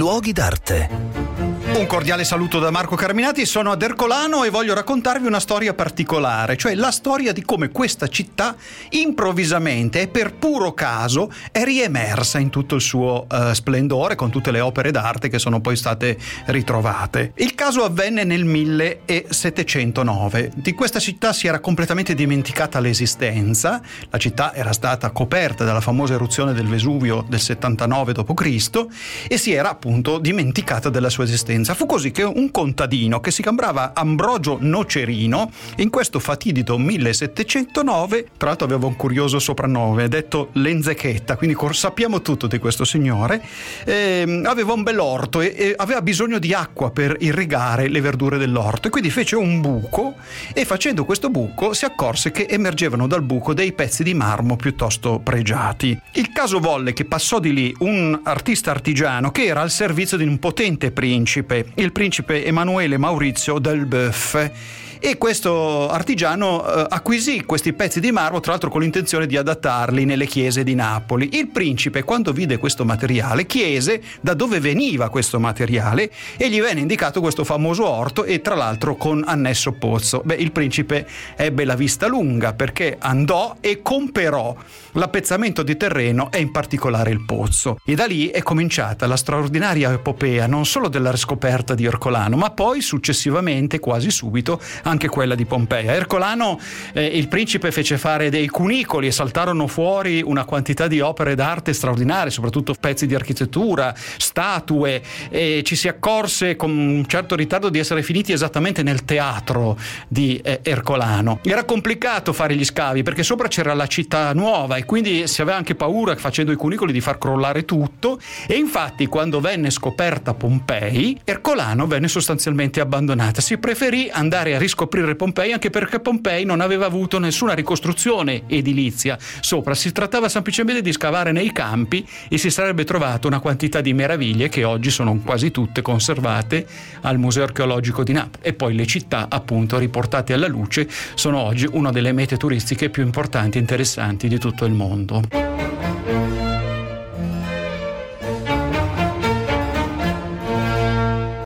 luoghi d'arte. Un cordiale saluto da Marco Carminati, sono ad Ercolano e voglio raccontarvi una storia particolare, cioè la storia di come questa città improvvisamente e per puro caso è riemersa in tutto il suo uh, splendore con tutte le opere d'arte che sono poi state ritrovate. Il caso avvenne nel 1709. Di questa città si era completamente dimenticata l'esistenza, la città era stata coperta dalla famosa eruzione del Vesuvio del 79 d.C. e si era appunto dimenticata della sua esistenza Piacenza. Fu così che un contadino che si chiamava Ambrogio Nocerino, in questo fatidico 1709, tra l'altro aveva un curioso soprannome, detto Lenzechetta, quindi sappiamo tutto di questo signore, eh, aveva un bell'orto e, e aveva bisogno di acqua per irrigare le verdure dell'orto e quindi fece un buco e facendo questo buco si accorse che emergevano dal buco dei pezzi di marmo piuttosto pregiati. Il caso volle che passò di lì un artista artigiano che era al servizio di un potente principe principe, il principe Emanuele Maurizio del Boeuf e questo artigiano eh, acquisì questi pezzi di marmo tra l'altro con l'intenzione di adattarli nelle chiese di Napoli. Il principe quando vide questo materiale chiese da dove veniva questo materiale e gli venne indicato questo famoso orto e tra l'altro con annesso pozzo. Beh, il principe ebbe la vista lunga perché andò e comperò l'appezzamento di terreno e in particolare il pozzo. E da lì è cominciata la straordinaria epopea non solo della riscoperta di Ercolano, ma poi successivamente, quasi subito, anche quella di Pompeia. A Ercolano eh, il principe fece fare dei cunicoli e saltarono fuori una quantità di opere d'arte straordinarie, soprattutto pezzi di architettura, statue, e ci si accorse con un certo ritardo di essere finiti esattamente nel teatro di eh, Ercolano. Era complicato fare gli scavi perché sopra c'era la città nuova e quindi si aveva anche paura facendo i cunicoli di far crollare tutto e infatti quando venne scoperta Pompei, Ercolano venne sostanzialmente abbandonata. Si preferì andare a riscoprire scoprire Pompei anche perché Pompei non aveva avuto nessuna ricostruzione edilizia sopra, si trattava semplicemente di scavare nei campi e si sarebbe trovato una quantità di meraviglie che oggi sono quasi tutte conservate al Museo archeologico di Napoli e poi le città appunto riportate alla luce sono oggi una delle mete turistiche più importanti e interessanti di tutto il mondo.